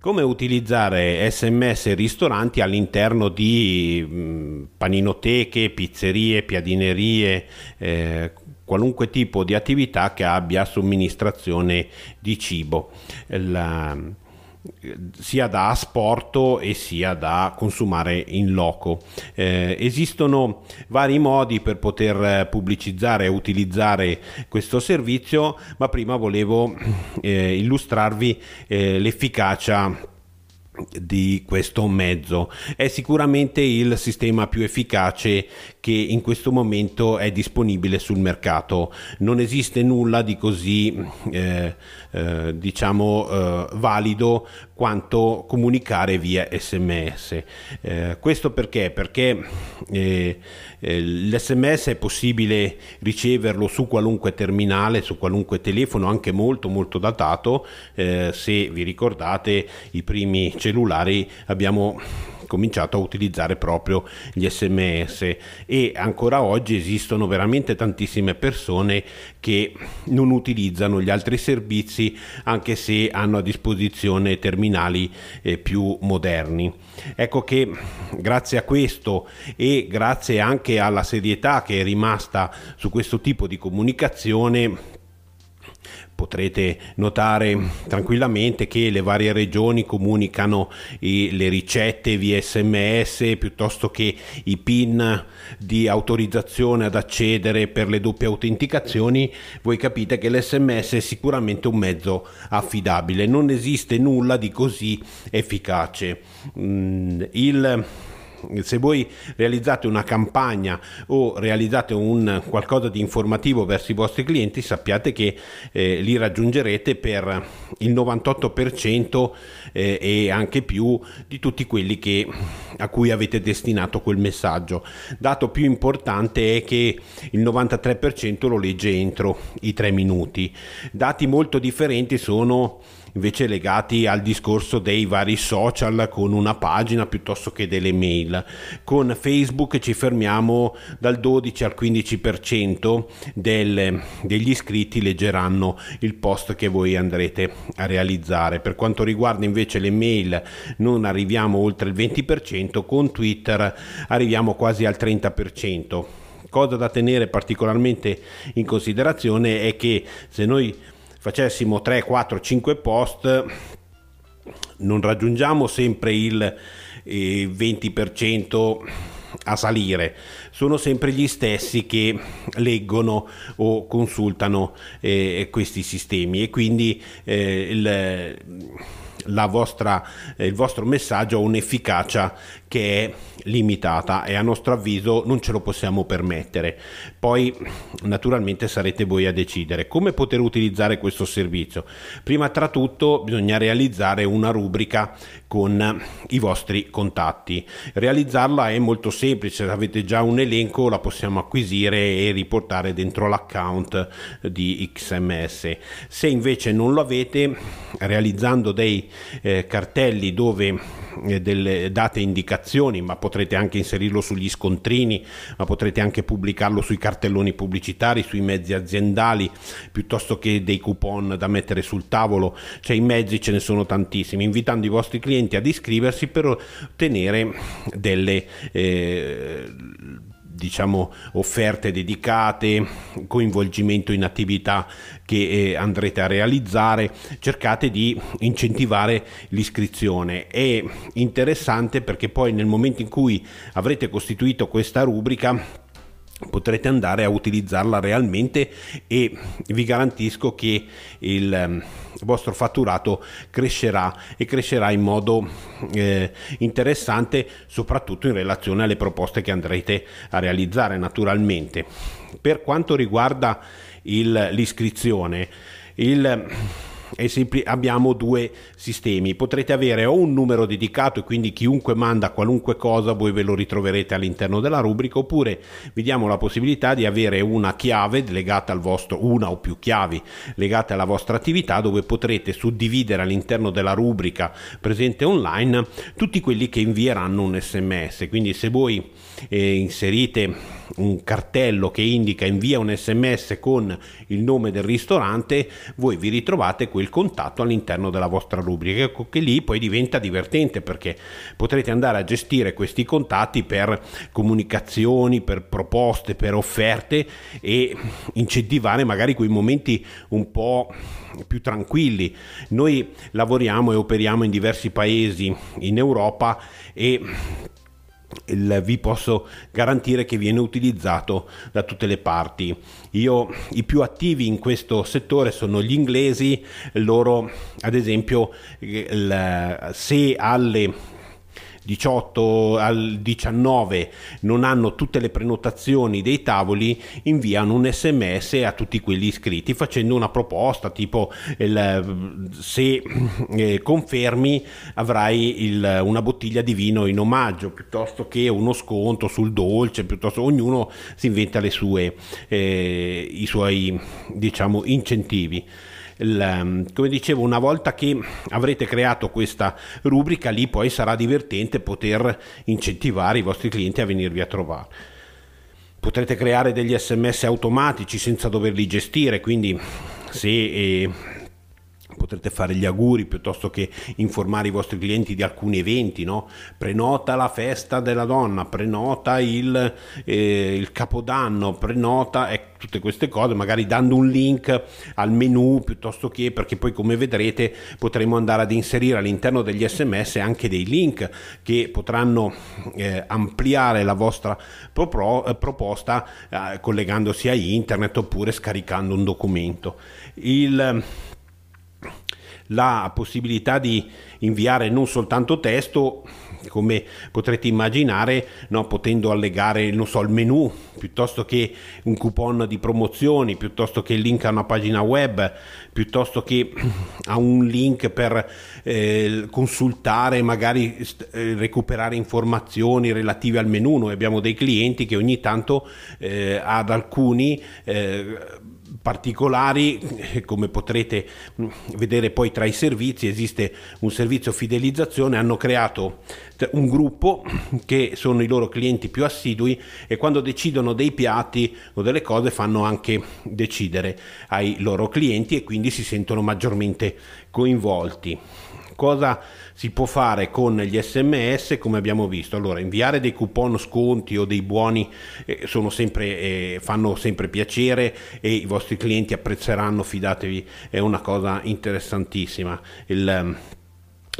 Come utilizzare sms e ristoranti all'interno di mh, paninoteche, pizzerie, piadinerie, eh, qualunque tipo di attività che abbia somministrazione di cibo. La, sia da asporto e sia da consumare in loco. Eh, esistono vari modi per poter pubblicizzare e utilizzare questo servizio, ma prima volevo eh, illustrarvi eh, l'efficacia di questo mezzo è sicuramente il sistema più efficace che in questo momento è disponibile sul mercato. Non esiste nulla di così eh, eh, diciamo eh, valido quanto comunicare via sms eh, questo perché? Perché eh, eh, l'sms è possibile riceverlo su qualunque terminale su qualunque telefono anche molto molto datato. Se vi ricordate i primi cellulari abbiamo cominciato a utilizzare proprio gli sms e ancora oggi esistono veramente tantissime persone che non utilizzano gli altri servizi anche se hanno a disposizione terminali eh, più moderni. Ecco che grazie a questo e grazie anche alla serietà che è rimasta su questo tipo di comunicazione potrete notare tranquillamente che le varie regioni comunicano le ricette via sms piuttosto che i pin di autorizzazione ad accedere per le doppie autenticazioni. Voi capite che l'sms è sicuramente un mezzo affidabile. Non esiste nulla di così efficace. Mm, il se voi realizzate una campagna o realizzate un qualcosa di informativo verso i vostri clienti sappiate che eh, li raggiungerete per il 98% eh, e anche più di tutti quelli che, a cui avete destinato quel messaggio. Dato più importante è che il 93% lo legge entro i 3 minuti. Dati molto differenti sono invece legati al discorso dei vari social con una pagina piuttosto che delle mail. Con Facebook ci fermiamo dal 12 al 15% del, degli iscritti leggeranno il post che voi andrete a realizzare. Per quanto riguarda invece le mail non arriviamo oltre il 20%, con Twitter arriviamo quasi al 30% cosa da tenere particolarmente in considerazione è che se noi facessimo 3, 4, 5 post non raggiungiamo sempre il 20% eh, a salire, sono sempre gli stessi che leggono o consultano eh, questi sistemi e quindi eh, il, vostra, il vostro messaggio ha un'efficacia che è limitata e a nostro avviso non ce lo possiamo permettere. Poi naturalmente sarete voi a decidere come poter utilizzare questo servizio. Prima tra tutto bisogna realizzare una rubrica con i vostri contatti. Realizzarla è molto semplice, se avete già un elenco la possiamo acquisire e riportare dentro l'account di XMS. Se invece non lo avete, realizzando dei eh, cartelli dove eh, delle date indicazioni, ma potrete anche inserirlo sugli scontrini, ma potrete anche pubblicarlo sui cartelloni pubblicitari, sui mezzi aziendali, piuttosto che dei coupon da mettere sul tavolo, cioè i mezzi ce ne sono tantissimi, invitando i vostri clienti ad iscriversi per ottenere delle eh, diciamo offerte dedicate, coinvolgimento in attività che eh, andrete a realizzare, cercate di incentivare l'iscrizione. È interessante perché poi nel momento in cui avrete costituito questa rubrica potrete andare a utilizzarla realmente e vi garantisco che il ehm, vostro fatturato crescerà e crescerà in modo eh, interessante soprattutto in relazione alle proposte che andrete a realizzare naturalmente. Per quanto riguarda il, l'iscrizione il Sempli- abbiamo due sistemi. Potrete avere o un numero dedicato e quindi chiunque manda qualunque cosa voi ve lo ritroverete all'interno della rubrica oppure vi diamo la possibilità di avere una chiave legata al vostro, una o più chiavi legate alla vostra attività dove potrete suddividere all'interno della rubrica presente online tutti quelli che invieranno un sms. Quindi se voi eh, inserite un cartello che indica invia un sms con il nome del ristorante, voi vi ritrovate quel contatto all'interno della vostra rubrica, ecco che lì poi diventa divertente perché potrete andare a gestire questi contatti per comunicazioni, per proposte, per offerte e incentivare magari quei momenti un po' più tranquilli. Noi lavoriamo e operiamo in diversi paesi in Europa e il, vi posso garantire che viene utilizzato da tutte le parti. Io, I più attivi in questo settore sono gli inglesi, loro ad esempio il, se alle 18 al 19 non hanno tutte le prenotazioni dei tavoli, inviano un sms a tutti quelli iscritti facendo una proposta tipo il, se eh, confermi avrai il, una bottiglia di vino in omaggio piuttosto che uno sconto sul dolce, piuttosto ognuno si inventa le sue, eh, i suoi diciamo incentivi il, ehm, come dicevo, una volta che avrete creato questa rubrica, lì poi sarà divertente poter incentivare i vostri clienti a venirvi a trovare. Potrete creare degli sms automatici senza doverli gestire, quindi se eh, potrete fare gli auguri piuttosto che informare i vostri clienti di alcuni eventi, no? prenota la festa della donna, prenota il, eh, il capodanno, prenota eh, tutte queste cose, magari dando un link al menu piuttosto che perché poi come vedrete potremo andare ad inserire all'interno degli sms anche dei link che potranno eh, ampliare la vostra pro- eh, proposta eh, collegandosi a internet oppure scaricando un documento. Il, la possibilità di inviare non soltanto testo, come potrete immaginare, no, potendo allegare so, il menu piuttosto che un coupon di promozioni, piuttosto che il link a una pagina web, piuttosto che a un link per eh, consultare, magari eh, recuperare informazioni relative al menu. Noi abbiamo dei clienti che ogni tanto eh, ad alcuni eh, particolari, eh, come potrete mm, vedere poi tra i servizi, esiste un servizio fidelizzazione, hanno creato un gruppo che sono i loro clienti più assidui e quando decidono dei piatti o delle cose fanno anche decidere ai loro clienti e quindi si sentono maggiormente coinvolti. Cosa si può fare con gli sms come abbiamo visto. Allora inviare dei coupon sconti o dei buoni eh, sempre, eh, fanno sempre piacere e i vostri clienti apprezzeranno fidatevi è una cosa interessantissima. Il,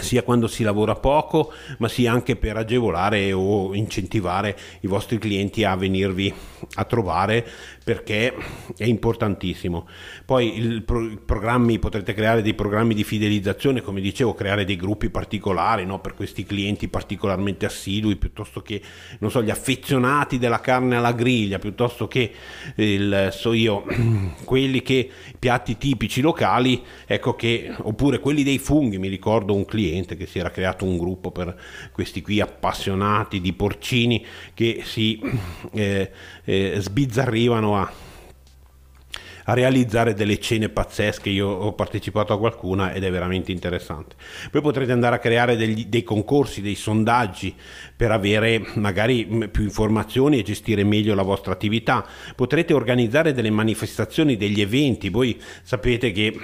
sia quando si lavora poco, ma sia anche per agevolare o incentivare i vostri clienti a venirvi a trovare perché è importantissimo. Poi il pro- programmi potrete creare dei programmi di fidelizzazione, come dicevo, creare dei gruppi particolari no? per questi clienti particolarmente assidui, piuttosto che so, gli affezionati della carne alla griglia, piuttosto che il, so io, quelli che piatti tipici locali, ecco che oppure quelli dei funghi, mi ricordo un cliente che si era creato un gruppo per questi qui appassionati di porcini che si eh, eh, sbizzarrivano a a realizzare delle cene pazzesche. Io ho partecipato a qualcuna ed è veramente interessante. Poi potrete andare a creare degli, dei concorsi, dei sondaggi per avere magari più informazioni e gestire meglio la vostra attività. Potrete organizzare delle manifestazioni, degli eventi. Voi sapete che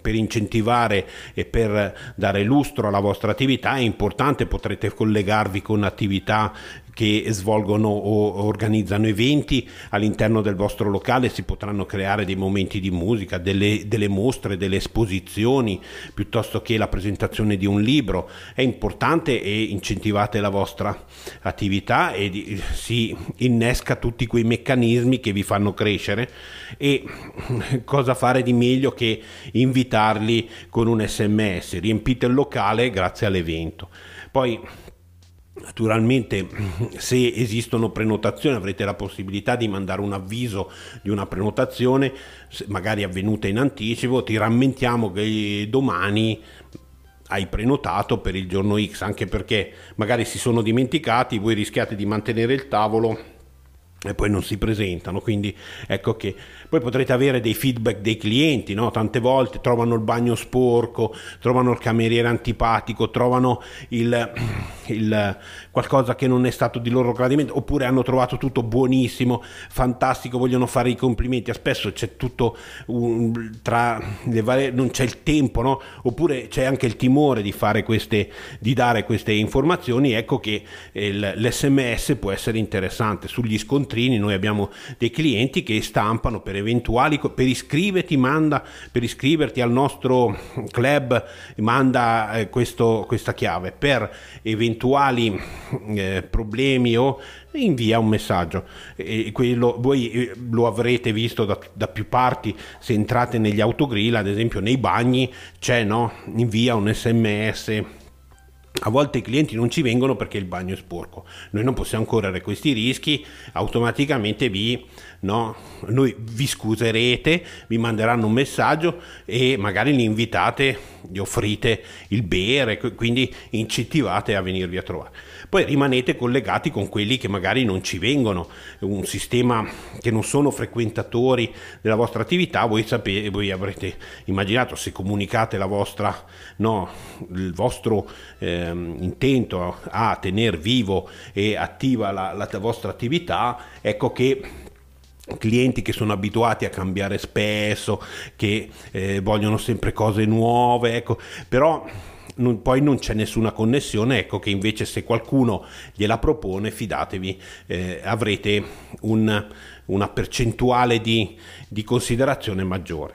per incentivare e per dare lustro alla vostra attività è importante, potrete collegarvi con attività che svolgono o organizzano eventi all'interno del vostro locale, si potranno creare dei momenti di musica, delle, delle mostre, delle esposizioni, piuttosto che la presentazione di un libro. È importante e incentivate la vostra attività e di, si innesca tutti quei meccanismi che vi fanno crescere e cosa fare di meglio che invitarli con un sms, riempite il locale grazie all'evento. Poi Naturalmente se esistono prenotazioni avrete la possibilità di mandare un avviso di una prenotazione, magari avvenuta in anticipo, ti rammentiamo che domani hai prenotato per il giorno X, anche perché magari si sono dimenticati, voi rischiate di mantenere il tavolo e poi non si presentano, quindi ecco che poi potrete avere dei feedback dei clienti, no? tante volte trovano il bagno sporco, trovano il cameriere antipatico, trovano il, il, qualcosa che non è stato di loro gradimento, oppure hanno trovato tutto buonissimo, fantastico, vogliono fare i complimenti, spesso c'è tutto un, tra le varie, non c'è il tempo, no? oppure c'è anche il timore di fare queste, di dare queste informazioni, ecco che il, l'SMS può essere interessante. Sugli scontrini noi abbiamo dei clienti che stampano per eventuali, per iscriverti, manda, per iscriverti al nostro club, manda eh, questo, questa chiave, per eventuali eh, problemi o invia un messaggio. E quello, voi eh, lo avrete visto da, da, più parti. Se entrate negli autogrill ad esempio nei bagni c'è no? Invia un sms a volte i clienti non ci vengono perché il bagno è sporco. Noi non possiamo correre questi rischi, automaticamente vi, no, vi scuserete, vi manderanno un messaggio e magari li invitate, gli offrite il bere, quindi incentivate a venirvi a trovare. Poi rimanete collegati con quelli che magari non ci vengono, un sistema che non sono frequentatori della vostra attività, voi sapete, voi avrete immaginato se comunicate la vostra, no, il vostro ehm, intento a tenere vivo e attiva la, la vostra attività, ecco che clienti che sono abituati a cambiare spesso, che eh, vogliono sempre cose nuove, ecco, però non, poi non c'è nessuna connessione, ecco che invece se qualcuno gliela propone, fidatevi, eh, avrete un, una percentuale di, di considerazione maggiore.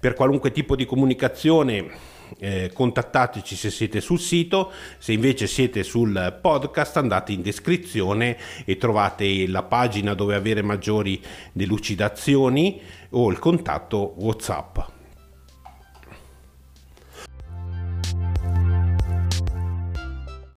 Per qualunque tipo di comunicazione eh, contattateci se siete sul sito, se invece siete sul podcast andate in descrizione e trovate la pagina dove avere maggiori delucidazioni o il contatto WhatsApp.